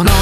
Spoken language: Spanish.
No.